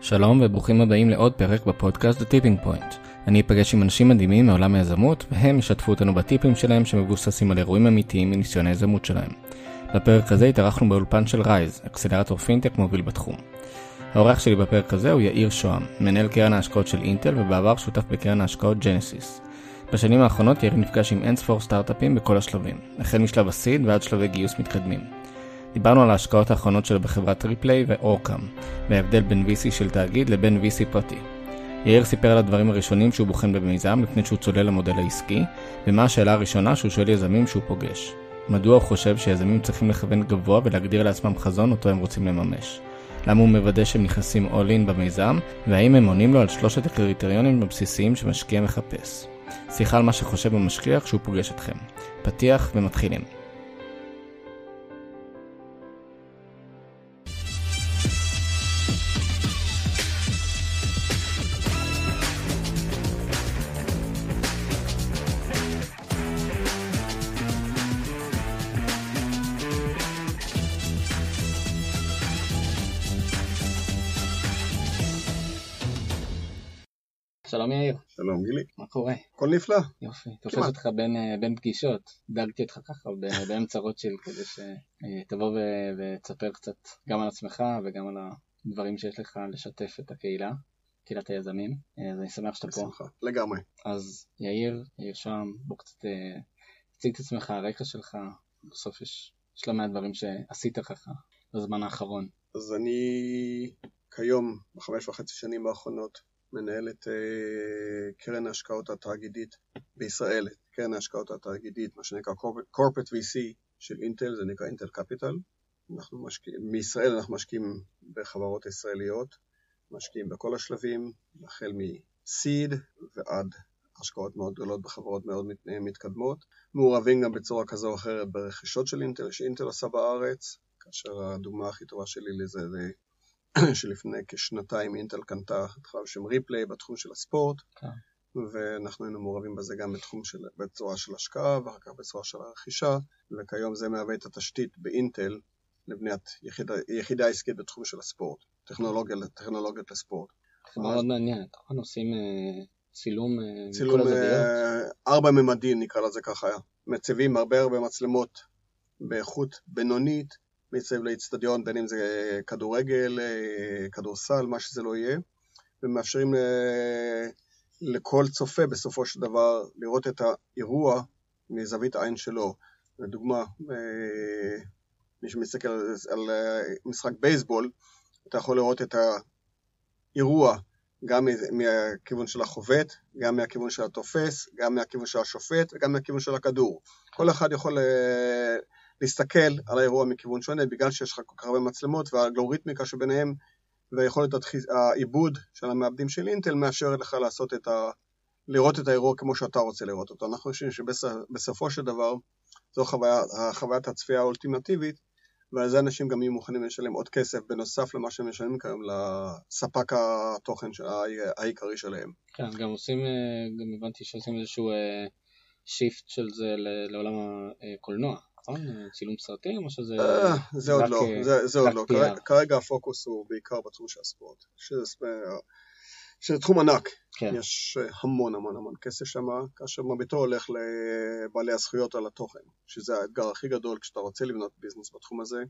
שלום וברוכים הבאים לעוד פרק בפודקאסט The Tipping Point. אני אפגש עם אנשים מדהימים מעולם היזמות, והם ישתפו אותנו בטיפים שלהם שמבוססים על אירועים אמיתיים מניסיון היזמות שלהם. בפרק הזה התארחנו באולפן של רייז, אקסלרטור פינטק מוביל בתחום. האורח שלי בפרק הזה הוא יאיר שוהם, מנהל קרן ההשקעות של אינטל ובעבר שותף בקרן ההשקעות ג'נסיס. בשנים האחרונות יאיר נפגש עם אינספור סטארט-אפים בכל השלבים, החל משלב ה seed ועד שלבי גיוס מתקדמים. דיברנו על ההשקעות האחרונות שלו בחברת טריפליי ואורקאם, וההבדל בין VC של תאגיד לבין VC פרטי. יאיר סיפר על הדברים הראשונים שהוא בוחן במיזם לפני שהוא צולל למודל העסקי, ומה השאלה הראשונה שהוא שואל יזמים שהוא פוגש. מדוע הוא חושב שיזמים צריכים לכוון גבוה ולהגדיר לעצמם חזון אותו הם רוצים לממש. למה הוא מוודא שהם נכנסים all in במיזם, והאם הם עונים לו על שלושת הקריטריונים הבסיסיים שמשקיע מחפש. שיחה על מה שחושב המשקיע כשהוא פוגש אתכם. פתיח ומתחילים. קורה? הכל נפלא. יופי, תופס. אותך בין, אה, בין פגישות, דאגתי אותך ככה באמצע רוטשילד כדי שתבוא ו- ותספר קצת גם על עצמך וגם על הדברים שיש לך לשתף את הקהילה, קהילת היזמים, אה, אז אני שמח שאתה פה. בשמחה, לגמרי. אז יאיר, יאיר שם, בוא קצת אה, תציג את עצמך, הרקע שלך, בסוף יש, יש לא מעט דברים שעשית ככה בזמן האחרון. אז אני כיום, בחמש וחצי שנים האחרונות, מנהל את אה, קרן ההשקעות התאגידית בישראל, קרן ההשקעות התאגידית, מה שנקרא corporate VC של אינטל, זה נקרא אינטל קפיטל. אנחנו משקיעים, מישראל אנחנו משקיעים בחברות ישראליות, משקיעים בכל השלבים, החל מ-seed ועד השקעות מאוד גדולות בחברות מאוד מת- מתקדמות. מעורבים גם בצורה כזו או אחרת ברכישות של אינטל, שאינטל עושה בארץ, כאשר הדוגמה הכי טובה שלי לזה זה שלפני כשנתיים אינטל קנתה התחלה בשם ריפליי בתחום של הספורט, כן. ואנחנו היינו מעורבים בזה גם בתחום של, בצורה של השקעה ואחר כך בצורה של הרכישה, וכיום זה מהווה את התשתית באינטל לבניית יחידה, יחידה עסקית בתחום של הספורט, טכנולוגיה, טכנולוגיות לספורט. זה מאוד מעניין, נכון? עושים אה, צילום אה, צילום מכל הזוויות. אה, ארבע ממדי נקרא לזה ככה, מציבים הרבה הרבה מצלמות באיכות בינונית מסביב לאיצטדיון, בין אם זה כדורגל, אה, כדורסל, מה שזה לא יהיה, ומאפשרים אה, לכל צופה בסופו של דבר לראות את האירוע מזווית העין שלו. לדוגמה, אה, מי שמסתכל על, על אה, משחק בייסבול, אתה יכול לראות את האירוע גם מהכיוון של החובט, גם מהכיוון של התופס, גם מהכיוון של השופט וגם מהכיוון של הכדור. כל אחד יכול אה, להסתכל על האירוע מכיוון שונה, בגלל שיש לך כל כך הרבה מצלמות והאלגוריתמיקה שביניהם ויכולת העיבוד של המעבדים של אינטל מאפשרת לך לעשות את ה... לראות את האירוע כמו שאתה רוצה לראות אותו. אנחנו חושבים שבסופו של דבר זו חוויה, חוויית הצפייה האולטימטיבית, ועל זה אנשים גם יהיו מוכנים לשלם עוד כסף בנוסף למה שהם משלמים כיום לספק התוכן של- העיקרי שלהם. כן, גם עושים, אה, גם הבנתי שעושים איזשהו shift של זה לעולם הקולנוע, נכון? אה, צילום סרטים או שזה... אה, זה עוד לא, אה, זה- עוד לא. כרגע- הפוקוס הוא בעיקר בתחום של הספורט, שזה תחום ענק. כן, יש המון המון המון כסף שם, כאשר מרביתו הולך לבעלי הזכויות על התוכן, שזה האתגר הכי גדול כשאתה רוצה לבנות business בתחום הזה,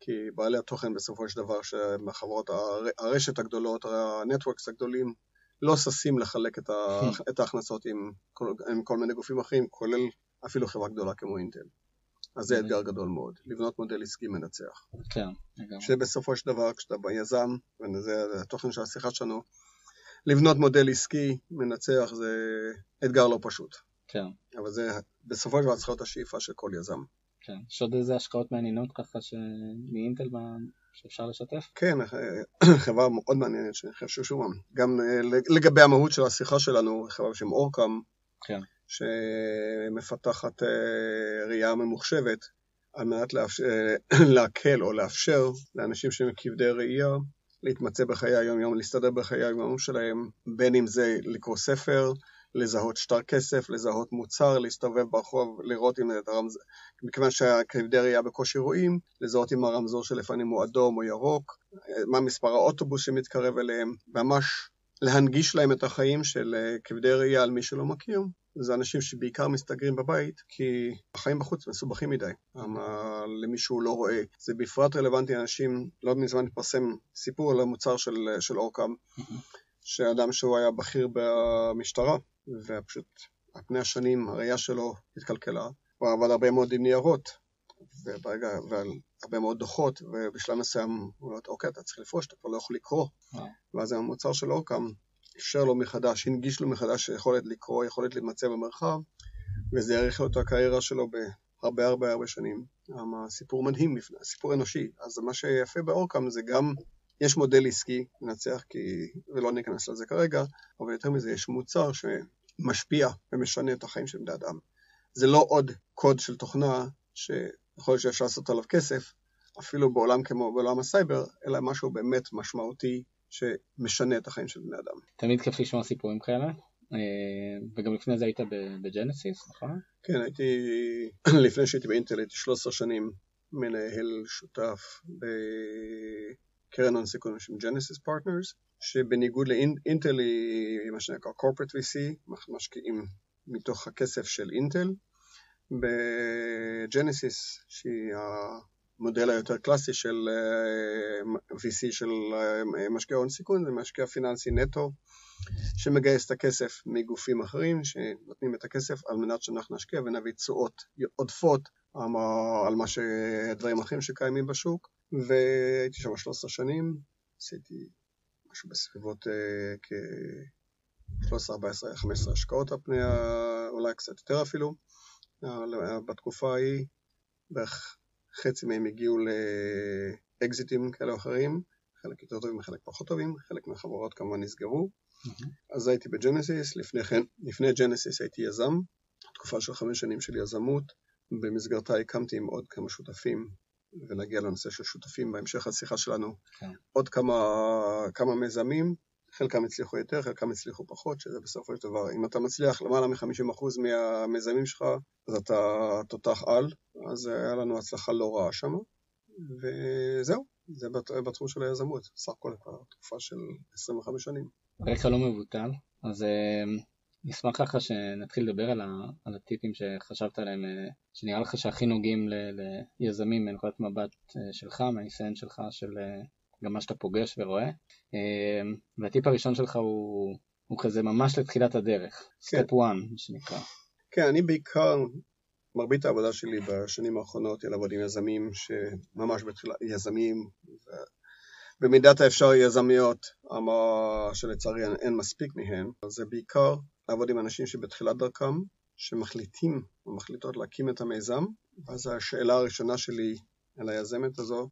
כי בעלי התוכן בסופו של דבר, שהם חברות הר- הרשת הגדולות, ה networks הגדולים, לא ששים לחלק את, ה, את ההכנסות עם כל, עם כל מיני גופים אחרים, כולל אפילו חברה גדולה כמו אינטל. אז זה אתגר גדול מאוד, לבנות מודל עסקי מנצח. כן, לגמרי. שבסופו של דבר כשאתה ביזם, וזה התוכן של השיחה שלנו, לבנות מודל עסקי מנצח זה אתגר לא פשוט. כן, אבל זה בסופו של דבר צריך להיות השאיפה של כל יזם. כן. יש עוד איזה השקעות מעניינות ככה מאינטל שאפשר לשתף? כן, חברה מאוד מעניינת שאני חושב שוב, גם אה, לגבי המהות של השיחה שלנו, חברה בשם אורקאם, כן. שמפתחת אה, ראייה ממוחשבת על מנת לאפשר, להקל או לאפשר לאנשים שהם כבדי ראייה להתמצא בחיי היום-יום, להסתדר בחיי היום-יום שלהם, בין אם זה לקרוא ספר, לזהות שטר כסף, לזהות מוצר, להסתובב ברחוב, לראות אם את הרמז... מכיוון שהכבדי ראייה בקושי רואים, לזהות אם הרמזור שלפנים הוא אדום או ירוק, מה מספר האוטובוס שמתקרב אליהם, ממש להנגיש להם את החיים של אה, כבדי ראייה על מי שלא מכיר. זה אנשים שבעיקר מסתגרים בבית, כי החיים בחוץ מסובכים מדי, למי שהוא לא רואה. זה בפרט רלוונטי לאנשים, לא מזמן התפרסם סיפור על המוצר של, של אורקאם, שאדם שהוא היה בכיר במשטרה, ופשוט על פני השנים הראייה שלו התקלקלה. הוא עבד הרבה מאוד עם ניירות, וברגע, ועל הרבה מאוד דוחות, ובשלב מסוים הוא אומר, אוקיי, אתה צריך לפרוש, אתה כבר לא יכול לקרוא. ואז המוצר של אורקאם אפשר לו מחדש, הנגיש לו מחדש יכולת לקרוא, יכולת להימצא במרחב, וזה יאריך לו את הקריירה שלו בהרבה הרבה הרבה שנים. הסיפור מדהים, סיפור אנושי. אז מה שיפה באורקאם זה גם, יש מודל עסקי מנצח, כי, ולא ניכנס לזה כרגע, אבל יותר מזה יש מוצר שמשפיע ומשנה את החיים של בני אדם. זה לא עוד קוד של תוכנה שיכול להיות שאפשר לעשות עליו כסף, אפילו בעולם כמו בעולם הסייבר, אלא משהו באמת משמעותי שמשנה את החיים של בני אדם. תמיד כיף לשמוע סיפורים כאלה, אה, וגם לפני זה היית בג'נסיס, נכון? כן, הייתי, לפני שהייתי באינטל הייתי 13 שנים מנהל שותף בקרן הון סיכון של ג'נסיס פרטנרס, שבניגוד לאינטל היא מה שנקרא corporate VC, משקיעים מתוך הכסף של אינטל. בג'נסיס, שהיא המודל היותר קלאסי של אה, VC של אה, משקיע הון סיכון, זה משקיע פיננסי נטו שמגייס את הכסף מגופים אחרים שנותנים את הכסף על מנת שאנחנו נשקיע ונביא תשואות עודפות על מה שדברים אחרים שקיימים בשוק. והייתי שם 13 שנים, עשיתי משהו בסביבות אה, כ-13, 14, 15 השקעות על פני, אולי קצת יותר אפילו בתקופה ההיא, בערך חצי מהם הגיעו לאקזיטים כאלה או אחרים, חלק יותר טובים וחלק פחות טובים, חלק מהחברות כמובן נסגרו. Mm-hmm. אז הייתי בג'נסיס, לפני כן, לפני ג'נסיס הייתי יזם, תקופה של חמש שנים של יזמות, במסגרתה הקמתי עם עוד כמה שותפים, ונגיע לנושא של שותפים בהמשך השיחה שלנו, okay. כן. עוד כמה, כמה מיזמים, חלקם הצליחו יותר, חלקם הצליחו פחות, שזה בסופו של דבר, אם אתה מצליח למעלה מ-50% מהמיזמים שלך, אז אתה תותח על, אז היה לנו הצלחה לא רעה שם, וזהו, זה בתחום של היזמות, סך הכל כבר תקופה של 25 שנים. רקע לא מבוטל, אז אה, נשמח ככה שנתחיל לדבר על, ה, על הטיפים שחשבת עליהם, אה, שנראה לך שהכי נוגעים ליזמים מנקודת מבט אה, שלך, מהניסיון שלך, של גם מה שאתה פוגש ורואה. אמ, והטיפ הראשון שלך הוא, הוא כזה ממש לתחילת הדרך, כן. 1 מה שנקרא. כן, אני בעיקר, מרבית העבודה שלי בשנים האחרונות היא לעבוד עם יזמים שממש בתחילת, יזמים, במידת האפשר יזמיות, אמר שלצערי אין מספיק מהן, זה בעיקר לעבוד עם אנשים שבתחילת דרכם, שמחליטים או מחליטות להקים את המיזם, ואז השאלה הראשונה שלי על היזמת הזו,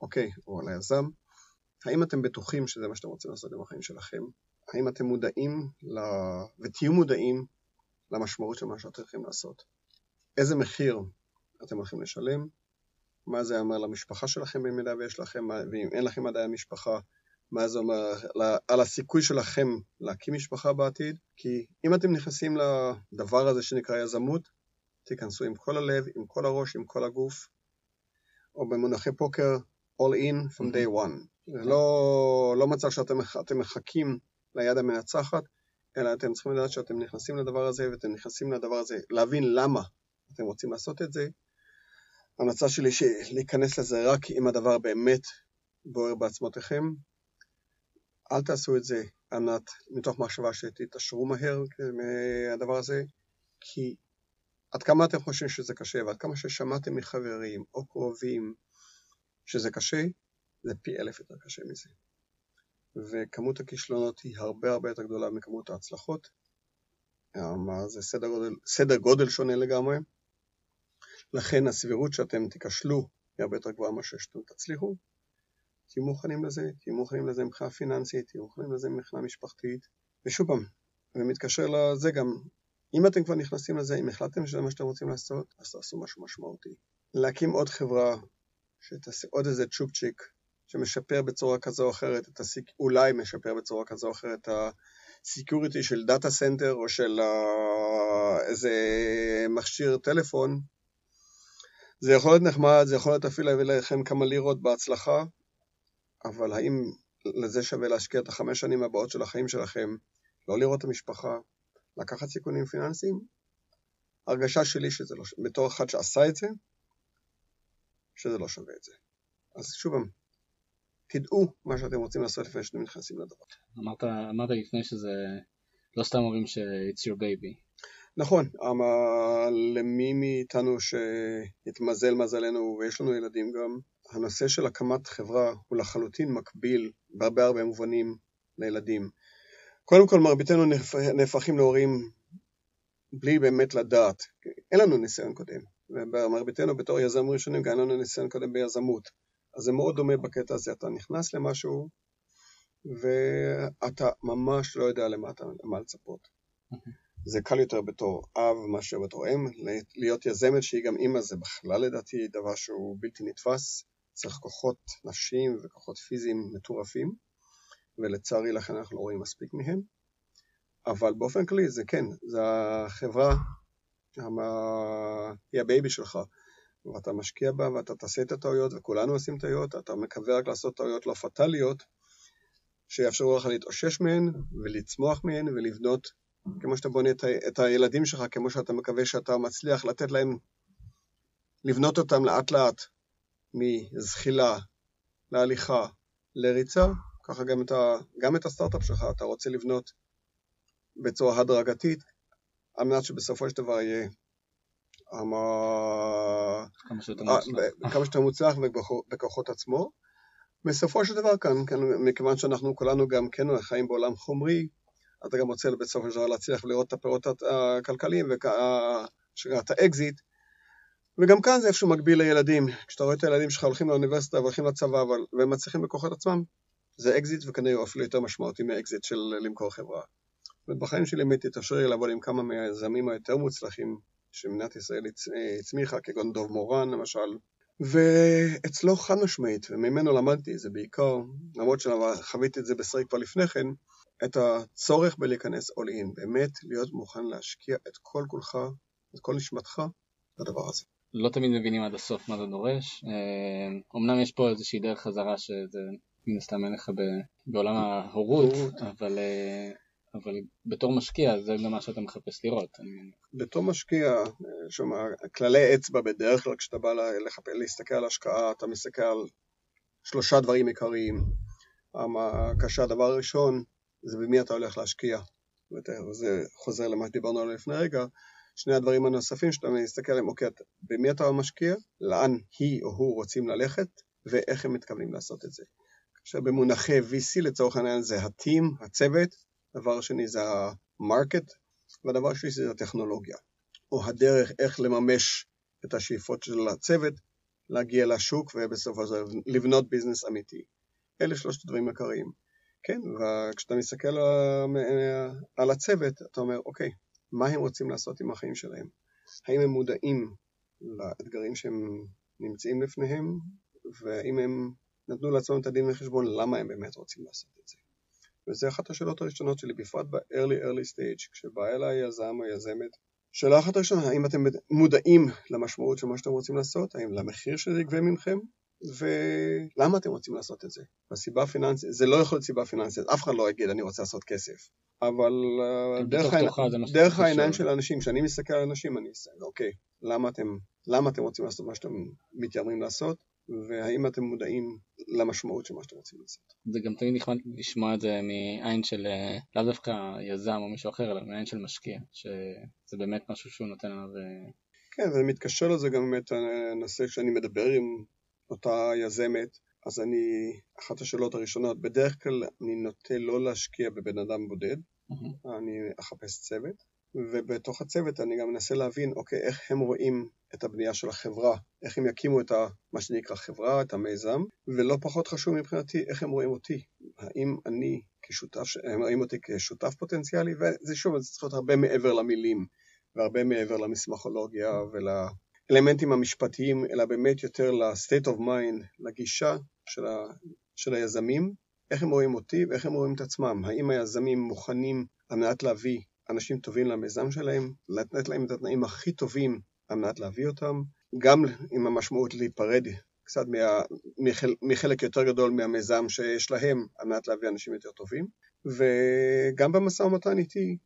אוקיי, או על היזם, האם אתם בטוחים שזה מה שאתם רוצים לעשות עם החיים שלכם? האם אתם מודעים ל... ותהיו מודעים למשמעות של מה שאתם הולכים לעשות? איזה מחיר אתם הולכים לשלם? מה זה אומר למשפחה שלכם במידה ויש לכם, ואם אין לכם עדיין משפחה, מה זה אומר על הסיכוי שלכם להקים משפחה בעתיד? כי אם אתם נכנסים לדבר הזה שנקרא יזמות, תיכנסו עם כל הלב, עם כל הראש, עם כל הגוף, או במונחי פוקר, all in from day one. זה לא, לא מצב שאתם מחכים ליד המנצחת, אלא אתם צריכים לדעת שאתם נכנסים לדבר הזה ואתם נכנסים לדבר הזה, להבין למה אתם רוצים לעשות את זה. ההמלצה שלי להיכנס לזה רק אם הדבר באמת בוער בעצמותיכם. אל תעשו את זה ענת מתוך מחשבה שתתעשרו מהר מהדבר הזה, כי עד כמה אתם חושבים שזה קשה ועד כמה ששמעתם מחברים או קרובים שזה קשה, זה פי אלף יותר קשה מזה. וכמות הכישלונות היא הרבה הרבה יותר גדולה מכמות ההצלחות. זה סדר גודל, סדר גודל שונה לגמרי. לכן הסבירות שאתם תיכשלו היא הרבה יותר גבוהה מאשר שאתם תצליחו. תהיו מוכנים לזה, תהיו מוכנים לזה מבחינה פיננסית, תהיו מוכנים לזה מבחינה משפחתית. ושוב פעם, ומתקשר לזה גם, אם אתם כבר נכנסים לזה, אם החלטתם שזה מה שאתם רוצים לעשות, אז תעשו משהו משמעותי. להקים עוד חברה שתעשה עוד איזה צ'ופצ'יק שמשפר בצורה כזו או אחרת את הסיק... אולי משפר בצורה כזו או אחרת את security של data center או של איזה מכשיר טלפון, זה יכול להיות נחמד, זה יכול להיות אפילו להביא לכם כמה לירות בהצלחה, אבל האם לזה שווה להשקיע את החמש שנים הבאות של החיים שלכם, לא לראות את המשפחה, לקחת סיכונים פיננסיים? הרגשה שלי שזה לא, בתור אחד שעשה את זה, שזה לא שווה את זה. אז שוב, תדעו מה שאתם רוצים לעשות לפני שאתם נכנסים לדבר. אמרת, אמרת לפני שזה לא סתם אומרים ש- it's your baby. נכון, אבל למי מאיתנו שהתמזל מזלנו ויש לנו ילדים גם, הנושא של הקמת חברה הוא לחלוטין מקביל בהרבה הרבה מובנים לילדים. קודם כל מרביתנו נהפכים להורים בלי באמת לדעת, אין לנו ניסיון קודם, ומרביתנו בתור יזמים ראשונים גם אין לנו ניסיון קודם ביזמות, אז זה מאוד דומה בקטע הזה, אתה נכנס למשהו ואתה ממש לא יודע למה אתה, למה לצפות. זה קל יותר בתור אב מאשר בתור אם, להיות יזמת שהיא גם אימא זה בכלל לדעתי דבר שהוא בלתי נתפס, צריך כוחות נפשיים וכוחות פיזיים מטורפים, ולצערי לכן אנחנו לא רואים מספיק מהם, אבל באופן כללי זה כן, זה החברה, היא ה baby שלך, ואתה משקיע בה ואתה תעשה את הטעויות, וכולנו עושים טעויות, אתה מקווה רק לעשות טעויות לא פטאליות, שיאפשרו לך להתאושש מהן ולצמוח מהן ולבנות כמו שאתה בונה את, ה- את הילדים שלך, כמו שאתה מקווה שאתה מצליח לתת להם, לבנות אותם לאט לאט מזחילה להליכה לריצה, ככה גם את, ה, גם את הסטארט-אפ שלך אתה רוצה לבנות בצורה הדרגתית, על מנת שבסופו של דבר יהיה כמה שיותר מוצלח ובכוחות עצמו. בסופו של דבר כאן, כאן, מכיוון שאנחנו כולנו גם כן חיים בעולם חומרי, אתה גם רוצה בסופו של דבר להצליח לראות את הפירות הכלכליים ואת האקזיט. וגם כאן זה איפשהו מקביל לילדים. כשאתה רואה את הילדים שלך הולכים לאוניברסיטה והולכים לצבא והם מצליחים בכוחות עצמם, זה אקזיט וכנראה הוא אפילו יותר משמעותי מאקזיט של למכור חברה. ובחיים שלי באמת התאפשר לי לעבוד עם כמה מהיזמים היותר מוצלחים שמדינת ישראל הצמיחה, כגון דוב מורן למשל, ואצלו חד משמעית, וממנו למדתי זה בעיקר, למרות שחוויתי את זה בשרי כבר לפני כן, את הצורך בלהיכנס all in, באמת להיות מוכן להשקיע את כל כולך, את כל נשמתך לדבר הזה. לא תמיד מבינים עד הסוף מה זה דורש, אמנם יש פה איזושהי דרך חזרה שזה מן הסתם אין לך בעולם ההורות, אבל, אה, אבל בתור משקיע זה גם מה שאתה מחפש לראות. בתור משקיע, שומע, כללי אצבע בדרך כלל כשאתה בא לחפש, להסתכל על השקעה, אתה מסתכל על שלושה דברים עיקריים. כאשר הדבר הראשון זה במי אתה הולך להשקיע. וזה חוזר למה שדיברנו עליו לפני רגע. שני הדברים הנוספים שאתה מסתכל עליהם, אוקיי, במי אתה משקיע, לאן היא או הוא רוצים ללכת, ואיך הם מתכוונים לעשות את זה. עכשיו במונחי VC לצורך העניין זה ה-team, הצוות, דבר שני זה ה-market, והדבר שני זה הטכנולוגיה, או הדרך איך לממש את השאיפות של הצוות, להגיע לשוק ובסופו של דבר לבנות ביזנס אמיתי. אלה שלושת הדברים העיקריים. כן, וכשאתה מסתכל על הצוות, אתה אומר, אוקיי, מה הם רוצים לעשות עם החיים שלהם? האם הם מודעים לאתגרים שהם נמצאים לפניהם, והאם הם נתנו לעצמם את הדין וחשבון למה הם באמת רוצים לעשות את זה. וזה אחת השאלות הראשונות שלי, בפרט ב-early early stage, כשבא אליי יזם או יזמת. שאלה אחת הראשונה, האם אתם מודעים למשמעות של מה שאתם רוצים לעשות? האם למחיר שזה יגבה ממכם? ולמה אתם רוצים לעשות את זה? הסיבה הפיננסית, זה לא יכול להיות סיבה פיננסית, אף אחד לא יגיד אני רוצה לעשות כסף, אבל אה, דרך, העינ... דרך העיניים של האנשים, כשאני מסתכל על אנשים אני אסתכל, אוקיי, למה אתם, למה אתם רוצים לעשות מה שאתם מתיימרים לעשות, והאם אתם מודעים למשמעות של מה שאתם רוצים לעשות. זה גם תמיד נחמד לשמוע את זה מעין של, אה, לאו דווקא יזם או מישהו אחר, אלא מעין של משקיע, שזה באמת משהו שהוא נותן עליו... אה, כן, ומתקשר לזה גם באמת הנושא שאני מדבר עם אותה יזמת, אז אני, אחת השאלות הראשונות, בדרך כלל אני נוטה לא להשקיע בבן אדם בודד, mm-hmm. אני אחפש צוות, ובתוך הצוות אני גם מנסה להבין, אוקיי, איך הם רואים את הבנייה של החברה, איך הם יקימו את ה, מה שנקרא חברה, את המיזם, ולא פחות חשוב מבחינתי, איך הם רואים אותי, האם אני כשותף, הם רואים אותי כשותף פוטנציאלי, וזה שוב, זה צריך להיות הרבה מעבר למילים, והרבה מעבר למסמכולוגיה ול... האלמנטים המשפטיים, אלא באמת יותר ל-state of mind, לגישה של, ה, של היזמים איך הם רואים אותי ואיך הם רואים את עצמם. האם היזמים מוכנים על מנת להביא אנשים טובים למיזם שלהם, לתת להם את התנאים הכי טובים על מנת להביא אותם, גם עם המשמעות להיפרד קצת מה, מחל, מחלק יותר גדול מהמיזם שיש להם על מנת להביא אנשים יותר טובים, וגם במשא ומתן איתי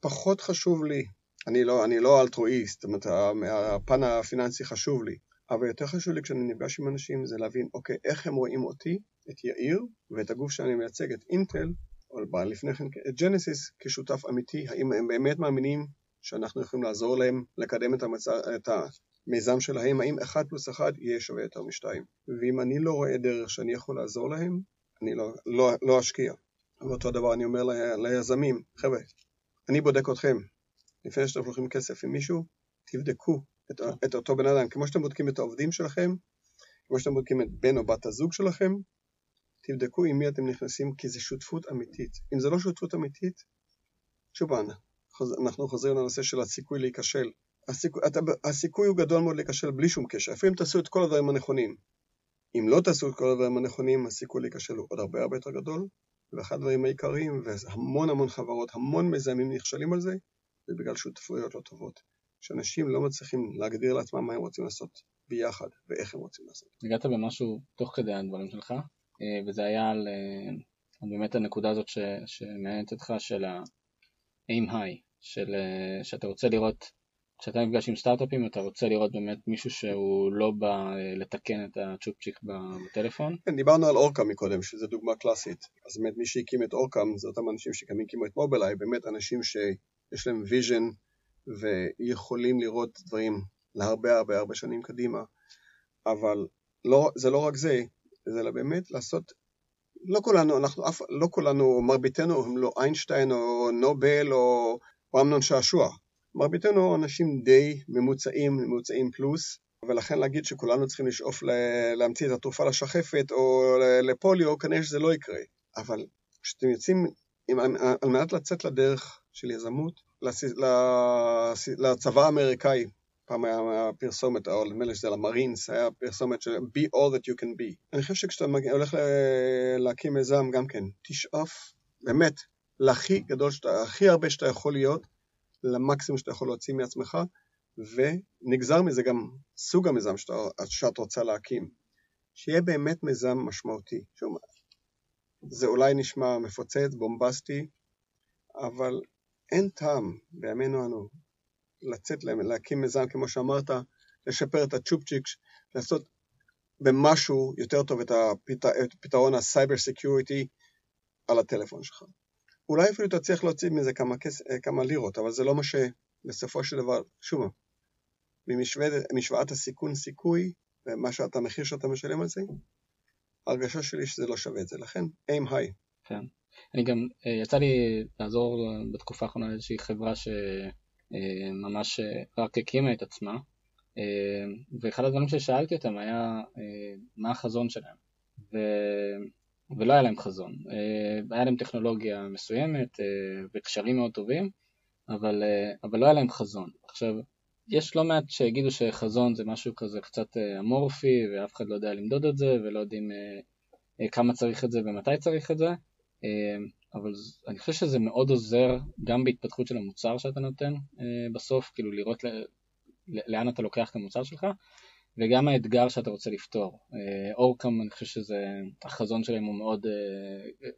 פחות חשוב לי, אני לא, אני לא אלטרואיסט, זאת אומרת, הפן הפיננסי חשוב לי, אבל יותר חשוב לי כשאני נפגש עם אנשים זה להבין, אוקיי, איך הם רואים אותי, את יאיר, ואת הגוף שאני מייצג, את אינטל, או לפני כן את ג'נסיס, כשותף אמיתי, האם הם באמת מאמינים שאנחנו יכולים לעזור להם לקדם את, המצ... את המיזם שלהם, האם אחד פלוס אחד יהיה שווה יותר משתיים. ואם אני לא רואה דרך שאני יכול לעזור להם, אני לא, לא, לא אשקיע. ואותו דבר אני אומר ליזמים, חבר'ה, אני בודק אתכם. לפני שאתם הולכים כסף עם מישהו, תבדקו את, את אותו בן אדם. כמו שאתם בודקים את העובדים שלכם, כמו שאתם בודקים את בן או בת הזוג שלכם, תבדקו עם מי אתם נכנסים, כי זו שותפות אמיתית. אם זו לא שותפות אמיתית, שוב אנחנו חוזרים לנושא של הסיכוי להיכשל. הסיכוי, הסיכוי הוא גדול מאוד להיכשל בלי שום קשר, אפילו אם תעשו את כל הדברים הנכונים. אם לא תעשו את כל הדברים הנכונים, הסיכוי להיכשל הוא עוד הרבה הרבה יותר גדול, ואחד הדברים העיקריים, והמון המון חברות, המון מזהמים נכשלים על זה, זה בגלל שותפויות לא טובות. שאנשים לא מצליחים להגדיר לעצמם מה הם רוצים לעשות ביחד, ואיך הם רוצים לעשות. הגעת במשהו תוך כדי הדברים שלך, וזה היה על, אה, על באמת הנקודה הזאת שמעניינת אותך של ה-aim high, של, אה, שאתה רוצה לראות, כשאתה נפגש עם סטארט-אפים אתה רוצה לראות באמת מישהו שהוא לא בא לתקן את הצ'ופצ'יק בטלפון. כן, דיברנו על אורקאם מקודם, שזו דוגמה קלאסית. אז באמת מי שהקים את אורקאם זה אותם אנשים שגם הקימו את מובילאיי, באמת אנשים שיש להם vision ויכולים לראות דברים להרבה הרבה הרבה שנים קדימה, אבל לא, זה לא רק זה, זה אלא באמת לעשות, לא כולנו, אנחנו אף, לא כולנו, מרביתנו הם לא איינשטיין או נובל או, או אמנון שעשוע, מרביתנו אנשים די ממוצעים, ממוצעים פלוס, ולכן להגיד שכולנו צריכים לשאוף להמציא את התרופה לשחפת או לפוליו, כנראה שזה לא יקרה. אבל כשאתם יוצאים, על מנת לצאת לדרך של יזמות, לצבא האמריקאי, פעם היה פרסומת, או נדמה לי שזה למרינס, היה פרסומת של be all that you can be. אני חושב שכשאתה הולך להקים מיזם גם כן, תשאף באמת להכי גדול, שאתה, הכי הרבה שאתה יכול להיות, למקסימום שאתה יכול להוציא מעצמך, ונגזר מזה גם סוג המיזם שאתה, שאת רוצה להקים. שיהיה באמת מיזם משמעותי. שום, זה אולי נשמע מפוצץ, בומבסטי, אבל אין טעם בימינו אנו לצאת להם, להקים מיזם, כמו שאמרת, לשפר את הצ'ופצ'יק, לעשות במשהו יותר טוב את, הפת... את פתרון ה cyber security על הטלפון שלך. אולי אפילו תצליח להוציא מזה כמה, כס... כמה לירות, אבל זה לא מה שבסופו של דבר, שוב, ממשוואת הסיכון סיכוי, ומה שאתה, המחיר שאתה משלם על זה, ההרגשה שלי שזה לא שווה את זה, לכן aim high. כן. אני גם, אה, יצא לי לעזור בתקופה האחרונה לאיזושהי חברה שממש אה, רק הקימה את עצמה, אה, ואחד הדברים ששאלתי אותם היה מה החזון שלהם, ו... ולא היה להם חזון. היה להם טכנולוגיה מסוימת וקשרים מאוד טובים, אבל, אבל לא היה להם חזון. עכשיו, יש לא מעט שיגידו שחזון זה משהו כזה קצת אמורפי ואף אחד לא יודע למדוד את זה ולא יודעים כמה צריך את זה ומתי צריך את זה. אבל אני חושב שזה מאוד עוזר גם בהתפתחות של המוצר שאתה נותן אה, בסוף, כאילו לראות לאן אתה לוקח את המוצר שלך, וגם האתגר שאתה רוצה לפתור. אה, אורקאם, אני חושב שזה, החזון שלהם הוא מאוד, אה,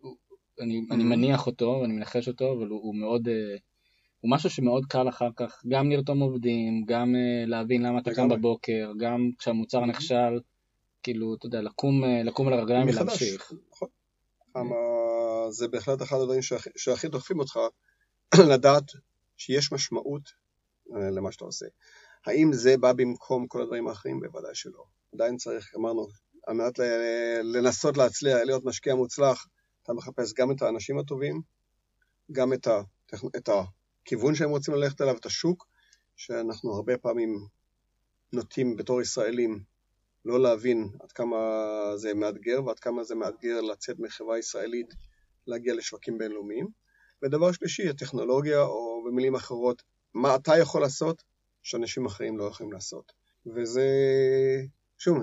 אני, אני mm-hmm. מניח אותו ואני מנחש אותו, אבל הוא, הוא מאוד, הוא משהו שמאוד קל אחר כך גם לרתום עובדים, גם להבין למה אתה קם בבוקר, גם כשהמוצר mm-hmm. נכשל, כאילו, אתה יודע, לקום, לקום על הרגליים ולהמשיך. נכון. זה בהחלט אחד הדברים שהכי, שהכי דוחפים אותך לדעת שיש משמעות אה, למה שאתה עושה. האם זה בא במקום כל הדברים האחרים? בוודאי שלא. עדיין צריך, אמרנו, על מנת לנסות להצליח, להיות משקיע מוצלח, אתה מחפש גם את האנשים הטובים, גם את, ה, את הכיוון שהם רוצים ללכת אליו, את השוק, שאנחנו הרבה פעמים נוטים בתור ישראלים לא להבין עד כמה זה מאתגר ועד כמה זה מאתגר לצאת מחברה ישראלית להגיע לשווקים בינלאומיים. ודבר שלישי, הטכנולוגיה, או במילים אחרות, מה אתה יכול לעשות שאנשים אחרים לא יכולים לעשות. וזה, שוב,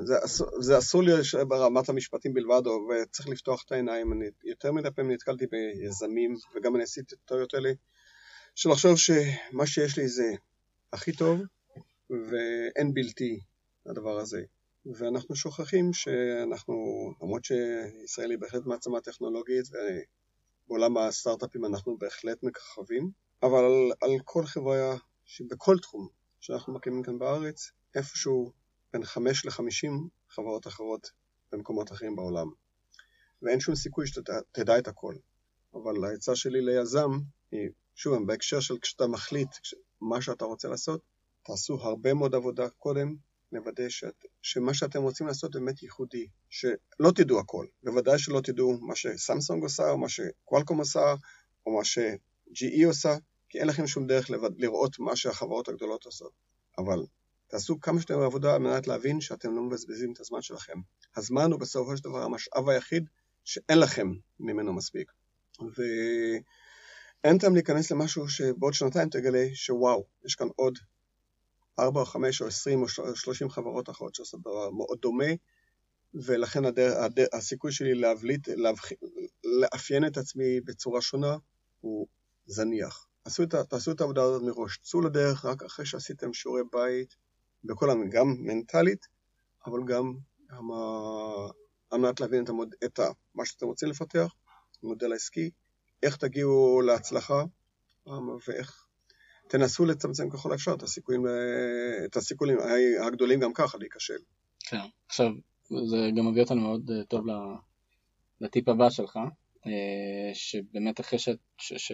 זה, אסור לי ברמת המשפטים בלבד, וצריך לפתוח את העיניים. אני יותר מדי פעמים נתקלתי ביזמים, וגם אני עשיתי את הטעויות האלה, של לחשוב שמה שיש לי זה הכי טוב, ואין בלתי לדבר הזה. ואנחנו שוכחים שאנחנו, למרות שישראל היא בהחלט מעצמה טכנולוגית, ובעולם הסטארט-אפים אנחנו בהחלט מככבים, אבל על, על כל חברה, בכל תחום שאנחנו מקימים כאן בארץ, איפשהו בין 5 ל-50 חברות אחרות במקומות אחרים בעולם. ואין שום סיכוי שאתה תדע את הכל. אבל העצה שלי ליזם היא, שוב, בהקשר של כשאתה מחליט מה שאתה רוצה לעשות, תעשו הרבה מאוד עבודה קודם, נוודא שאת, שמה שאתם רוצים לעשות באמת ייחודי, שלא תדעו הכל. בוודאי שלא תדעו מה שסמסונג עושה, או מה שקוואלקום עושה, או מה ש-GE עושה, כי אין לכם שום דרך לראות מה שהחברות הגדולות עושות. אבל תעשו כמה שיותר עבודה על מנת להבין שאתם לא מבזבזים את הזמן שלכם. הזמן הוא בסופו של דבר המשאב היחיד שאין לכם ממנו מספיק. ואין טעם להיכנס למשהו שבעוד שנתיים תגלה שוואו, יש כאן עוד 4 או 5 או 20 או 30 חברות אחרות שעושות דבר מאוד דומה, ולכן הדר, הדר, הסיכוי שלי להבליט, להבח... לאפיין את עצמי בצורה שונה הוא זניח. תעשו את, תעשו את העבודה הזאת מראש, צאו לדרך רק אחרי שעשיתם שיעורי בית, בכל המ... גם מנטלית, אבל גם על מנת להבין את, המוד... את מה שאתם רוצים לפתח, המודל העסקי, איך תגיעו להצלחה ואיך תנסו לצמצם ככל האפשר את הסיכויים, את הסיכונים הגדולים גם ככה להיכשל. כן, עכשיו זה גם מביא אותנו מאוד אה, טוב לטיפ הבא שלך, אה, שבאמת אחרי ש, ש, ש,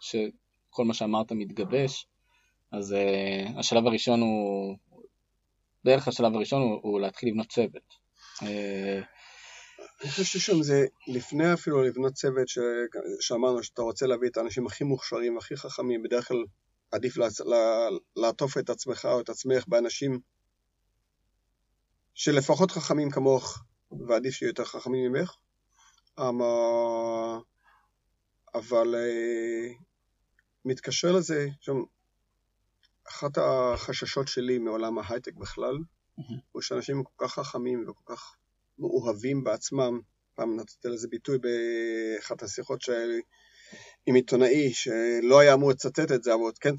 שכל מה שאמרת מתגבש, אז השלב הראשון הוא, בערך השלב הראשון הוא, הוא להתחיל לבנות צוות. אני חושב ששם זה לפני אפילו לבנות צוות ש... שאמרנו שאתה רוצה להביא את האנשים הכי מוכשרים, הכי חכמים, בדרך כלל עדיף לעטוף את עצמך או את עצמך באנשים שלפחות חכמים כמוך, ועדיף שיהיו יותר חכמים ממך. אבל אה, מתקשר לזה, שם, אחת החששות שלי מעולם ההייטק בכלל, mm-hmm. הוא שאנשים כל כך חכמים וכל כך מאוהבים בעצמם, פעם נתתי לזה ביטוי באחת השיחות שלי, עם עיתונאי שלא היה אמור לצטט את זה, אבל כן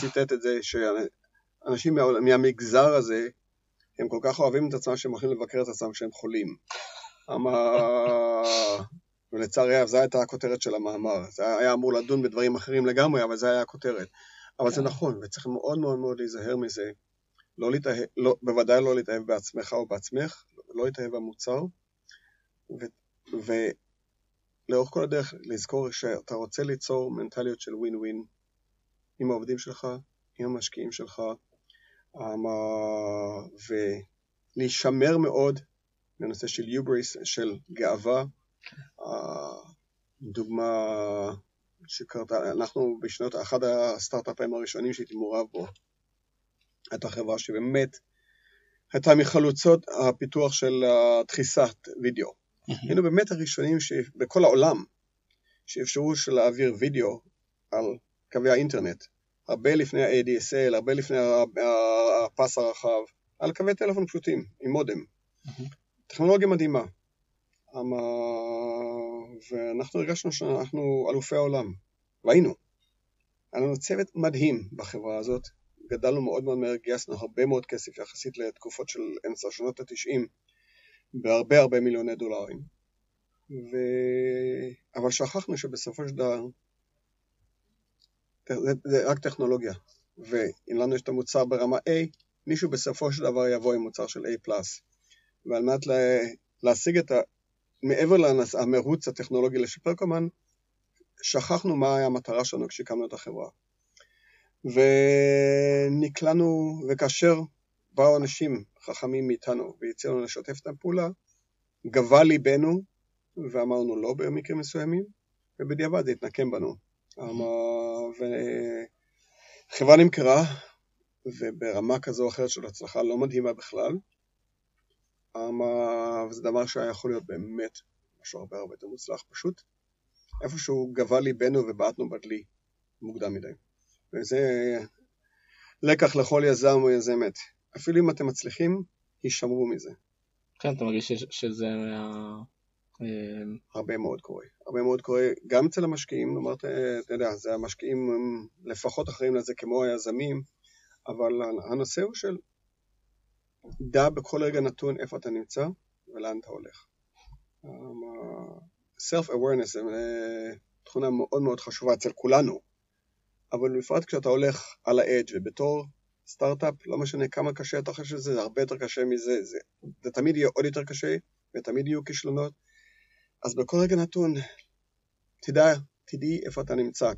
ציטט את זה, שאנשים מה, מהמגזר הזה, הם כל כך אוהבים את עצמם שהם הולכים לבקר את עצמם כשהם חולים. ולצערי הרב, זו הייתה הכותרת של המאמר. זה היה אמור לדון בדברים אחרים לגמרי, אבל זו הייתה הכותרת. אבל זה כן. נכון, וצריך מאוד מאוד מאוד להיזהר מזה. לא להתאהב, לא, בוודאי לא להתאהב בעצמך או בעצמך, לא להתאהב במוצר, ו, ו, לאורך כל הדרך לזכור שאתה רוצה ליצור מנטליות של ווין ווין עם העובדים שלך, עם המשקיעים שלך, אמ, ולהישמר מאוד לנושא של יובריס, של גאווה. דוגמה שקרתה, אנחנו בשנות, אחד הסטארט-אפים הראשונים שהייתי מעורב בו, הייתה חברה שבאמת הייתה מחלוצות הפיתוח של דחיסת וידאו. היינו באמת הראשונים בכל העולם שאפשרו של להעביר וידאו על קווי האינטרנט, הרבה לפני ה-ADSL, הרבה לפני הפס הרחב, על קווי טלפון פשוטים, עם מודם. טכנולוגיה מדהימה. ואנחנו הרגשנו שאנחנו אלופי העולם, והיינו. היה לנו צוות מדהים בחברה הזאת, גדלנו מאוד מאוד מהר, גייסנו הרבה מאוד כסף יחסית לתקופות של אמצע שנות התשעים, בהרבה הרבה מיליוני דולרים. ו... אבל שכחנו שבסופו של דבר זה, זה רק טכנולוגיה, ואם לנו יש את המוצר ברמה A, מישהו בסופו של דבר יבוא עם מוצר של A+. ועל מנת לה... להשיג את ה... מעבר למרוץ הטכנולוגי לשפר כמובן, שכחנו מה היה המטרה שלנו כשהקמנו את החברה. ונקלענו, וכאשר באו אנשים חכמים מאיתנו והציעו לנו לשתף את הפעולה, גבה ליבנו ואמרנו לא במקרים מסוימים, ובדיעבד זה התנקם בנו. וחברה נמכרה, וברמה כזו או אחרת של הצלחה לא מדהימה בכלל, וזה דבר שהיה יכול להיות באמת משהו הרבה הרבה יותר מוצלח, פשוט איפשהו גבה ליבנו ובעטנו בדלי מוקדם מדי. וזה לקח לכל יזם או יזמת. אפילו אם אתם מצליחים, יישמרו מזה. כן, אתה מרגיש שזה. אה, הרבה מאוד קורה. הרבה מאוד קורה גם אצל המשקיעים, כלומר, אתה יודע, זה המשקיעים לפחות אחראים לזה כמו היזמים, אבל הנושא הוא של דע בכל רגע נתון איפה אתה נמצא ולאן אתה הולך. Self-awareness זה אה, תכונה מאוד מאוד חשובה אצל כולנו, אבל בפרט כשאתה הולך על האדג' ובתור סטארט-אפ, לא משנה כמה קשה אתה חושב שזה, זה הרבה יותר קשה מזה, זה, זה תמיד יהיה עוד יותר קשה ותמיד יהיו כישלונות, אז בכל רגע נתון, תדע, תדעי איפה אתה נמצא.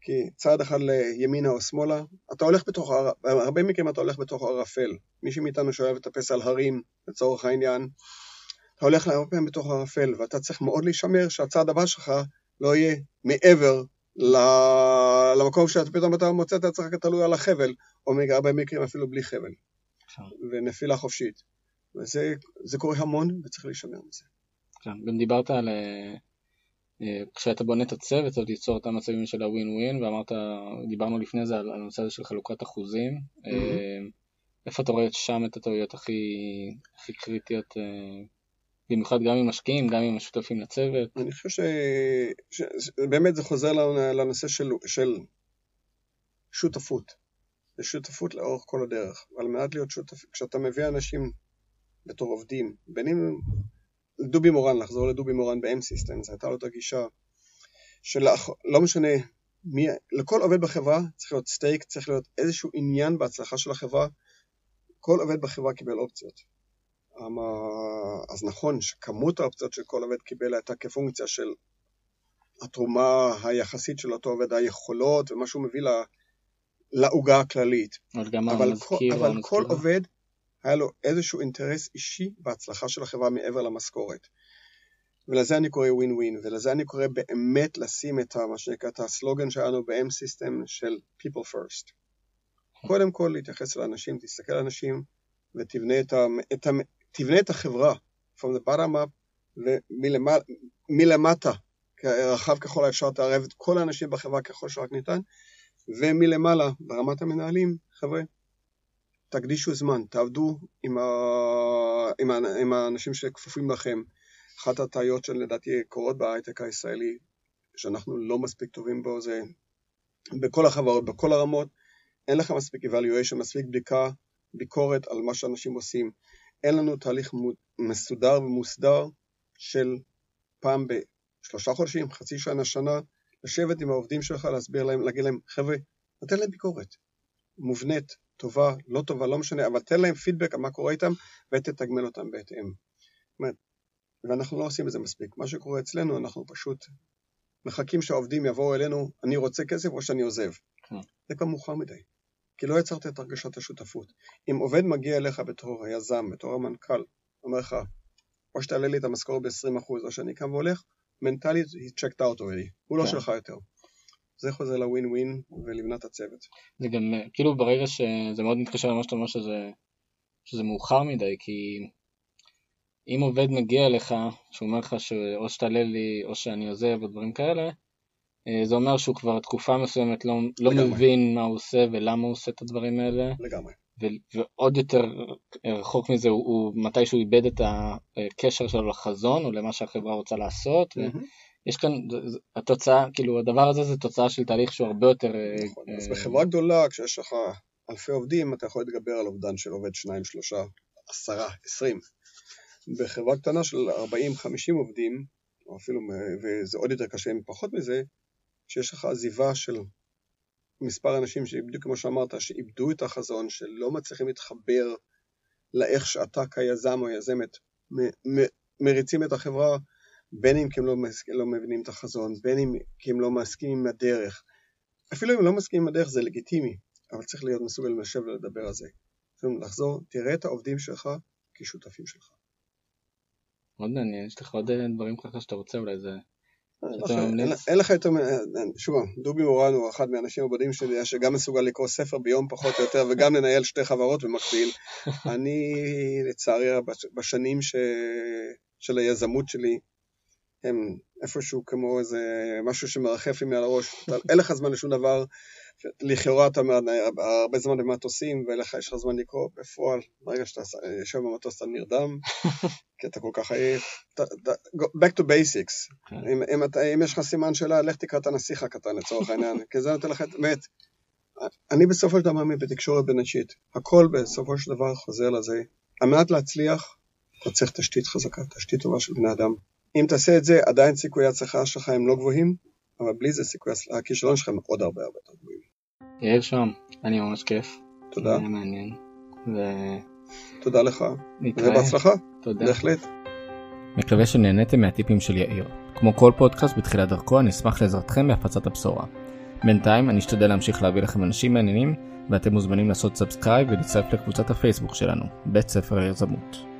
כי צעד אחד לימינה או שמאלה, אתה הולך בתוך, הרבה מקרים אתה הולך בתוך ערפל. מי מאיתנו שאוהב לטפס על הרים, לצורך העניין, אתה הולך הרבה פעמים בתוך ערפל, ואתה צריך מאוד להישמר שהצעד הבא שלך לא יהיה מעבר למקום שאתה פתאום אתה מוצא את עצמך תלוי על החבל, או בהרבה מקרים אפילו בלי חבל, כן. ונפילה חופשית. וזה קורה המון, וצריך להישמר מזה. כן, גם דיברת על... אה, אה, כשאתה בונה את הצוות, אז ליצור את המצבים של הווין ווין, ואמרת, דיברנו לפני זה על הנושא הזה של חלוקת אחוזים. Mm-hmm. איפה אתה רואה שם את הטעויות הכי, הכי קריטיות, במיוחד גם עם משקיעים, גם עם השותפים לצוות? אני חושב שבאמת זה חוזר לנושא של, של שותפות. זה שותפות לאורך כל הדרך. ועל מנת להיות שותף, כשאתה מביא אנשים בתור עובדים, בין אם דובי מורן, לחזור לדובי מורן ב-M-Systems, הייתה לו את הגישה של לא משנה מי, לכל עובד בחברה צריך להיות סטייק, צריך להיות איזשהו עניין בהצלחה של החברה, כל עובד בחברה קיבל אופציות. אז נכון שכמות האופציות שכל עובד קיבל הייתה כפונקציה של התרומה היחסית של אותו עובד, היכולות ומה שהוא מביא לעוגה הכללית. אבל, כל, אבל כל עובד היה לו איזשהו אינטרס אישי בהצלחה של החברה מעבר למשכורת. ולזה אני קורא ווין ווין, ולזה אני קורא באמת לשים את מה שנקרא את הסלוגן שלנו ב-M System של People First. קודם כל להתייחס לאנשים, תסתכל על אנשים ותבנה את, ה, את, ה, תבנה את החברה from the bottom up ומלמטה, רחב ככל האפשר תערב את כל האנשים בחברה ככל שרק ניתן, ומלמעלה ברמת המנהלים, חבר'ה, תקדישו זמן, תעבדו עם, ה... עם, ה... עם האנשים שכפופים לכם. אחת הטעויות שלדעתי קורות בהייטק הישראלי, שאנחנו לא מספיק טובים בו, זה בכל החברות, בכל הרמות, אין לך מספיק evaluation, מספיק בדיקה, ביקורת על מה שאנשים עושים. אין לנו תהליך מסודר ומוסדר של פעם בשלושה חודשים, חצי שנה, שנה, לשבת עם העובדים שלך, להסביר להם, להגיד להם, חבר'ה, נותן להם ביקורת מובנית, טובה, לא טובה, לא משנה, אבל תן להם פידבק על מה קורה איתם ותתגמל אותם בהתאם. ואנחנו לא עושים את זה מספיק. מה שקורה אצלנו, אנחנו פשוט מחכים שהעובדים יבואו אלינו, אני רוצה כסף או שאני עוזב. כן. זה כבר מאוחר מדי. כי לא יצרת את הרגשת השותפות. אם עובד מגיע אליך בתור היזם, בתור המנכ"ל, אומר לך, או שתעלה לי את המשכורת ב-20% או שאני קם והולך, מנטלית he checked out already, הוא לא כן. שלך יותר. זה חוזר לווין ווין ולבנת הצוות. זה גם, כאילו ברגע שזה מאוד מתקשר למה שאתה אומר שזה, שזה מאוחר מדי, כי אם עובד מגיע אליך, שהוא אומר לך שאו שתעלה לי או שאני עוזב או דברים כאלה, אה, זה אומר שהוא כבר תקופה מסוימת לא, לא מבין מה הוא עושה ולמה הוא עושה את הדברים האלה. לגמרי. ו- ועוד יותר רחוק מזה, הוא, הוא מתי שהוא איבד את הקשר שלו לחזון או למה שהחברה רוצה לעשות. Mm-hmm. יש כאן, התוצאה, כאילו הדבר הזה זה תוצאה של תהליך שהוא הרבה יותר... נכון, אז בחברה גדולה, כשיש לך אלפי עובדים, אתה יכול להתגבר על אובדן של עובד שניים, שלושה, עשרה, עשרים. בחברה קטנה של 40-50 עובדים, או אפילו, וזה עוד יותר קשה עם פחות מזה, שיש לך עזיבה של מספר אנשים שבדיוק כמו שאמרת, שאיבדו את החזון, שלא מצליחים להתחבר לאיך שאתה כיזם או יזמת מריצים את החברה, בין אם כי הם לא, לא מבינים את החזון, בין אם כי הם לא מסכימים עם הדרך. אפילו אם הם לא מסכימים עם הדרך זה לגיטימי, אבל צריך להיות מסוגל לשבת ולדבר על זה. לחזור, תראה את העובדים שלך כשותפים שלך. מאוד מעניין, יש לך עוד דברים ככה שאתה רוצה אולי זה... אין לך יותר, שוב, דובי מורן הוא אחד מהאנשים הבודדים שלי שגם מסוגל לקרוא ספר ביום פחות או יותר וגם לנהל שתי חברות במקביל. אני לצערי בשנים של היזמות שלי הם איפשהו כמו איזה משהו שמרחף לי מעל הראש, אין לך זמן לשום דבר, לכאורה אתה הרבה זמן במטוסים ולך יש לך זמן לקרוא, בפועל, ברגע שאתה יושב במטוס אתה נרדם, כי אתה כל כך עייף. back to basics. כן. אם, אם, אתה, אם יש לך סימן שאלה, לך תקרא את הנסיך הקטן לצורך העניין, כי זה נותן לך את באמת. אני בסופו של דבר מאמין בתקשורת בין אישית. הכל בסופו של דבר חוזר לזה. על מנת להצליח, אתה צריך תשתית חזקה, תשתית טובה של בני אדם. אם תעשה את זה, עדיין סיכויי ההצלחה שלך הם לא גבוהים, אבל בלי זה סיכויי הכישלון שלך מאוד הרבה הרבה יותר גבוהים. יאיר שם, אני ממש כיף. תודה. היה מעניין. ו... תודה לך. נתראה. ובהצלחה. תודה. בהחלט. מקווה שנהניתם מהטיפים של יאיר. כמו כל פודקאסט בתחילת דרכו, אני אשמח לעזרתכם בהפצת הבשורה. בינתיים אני אשתדל להמשיך להביא לכם אנשים מעניינים, ואתם מוזמנים לעשות subscribe ולהצטרף לקבוצת הפייסבוק שלנו, בית ספר היזמות.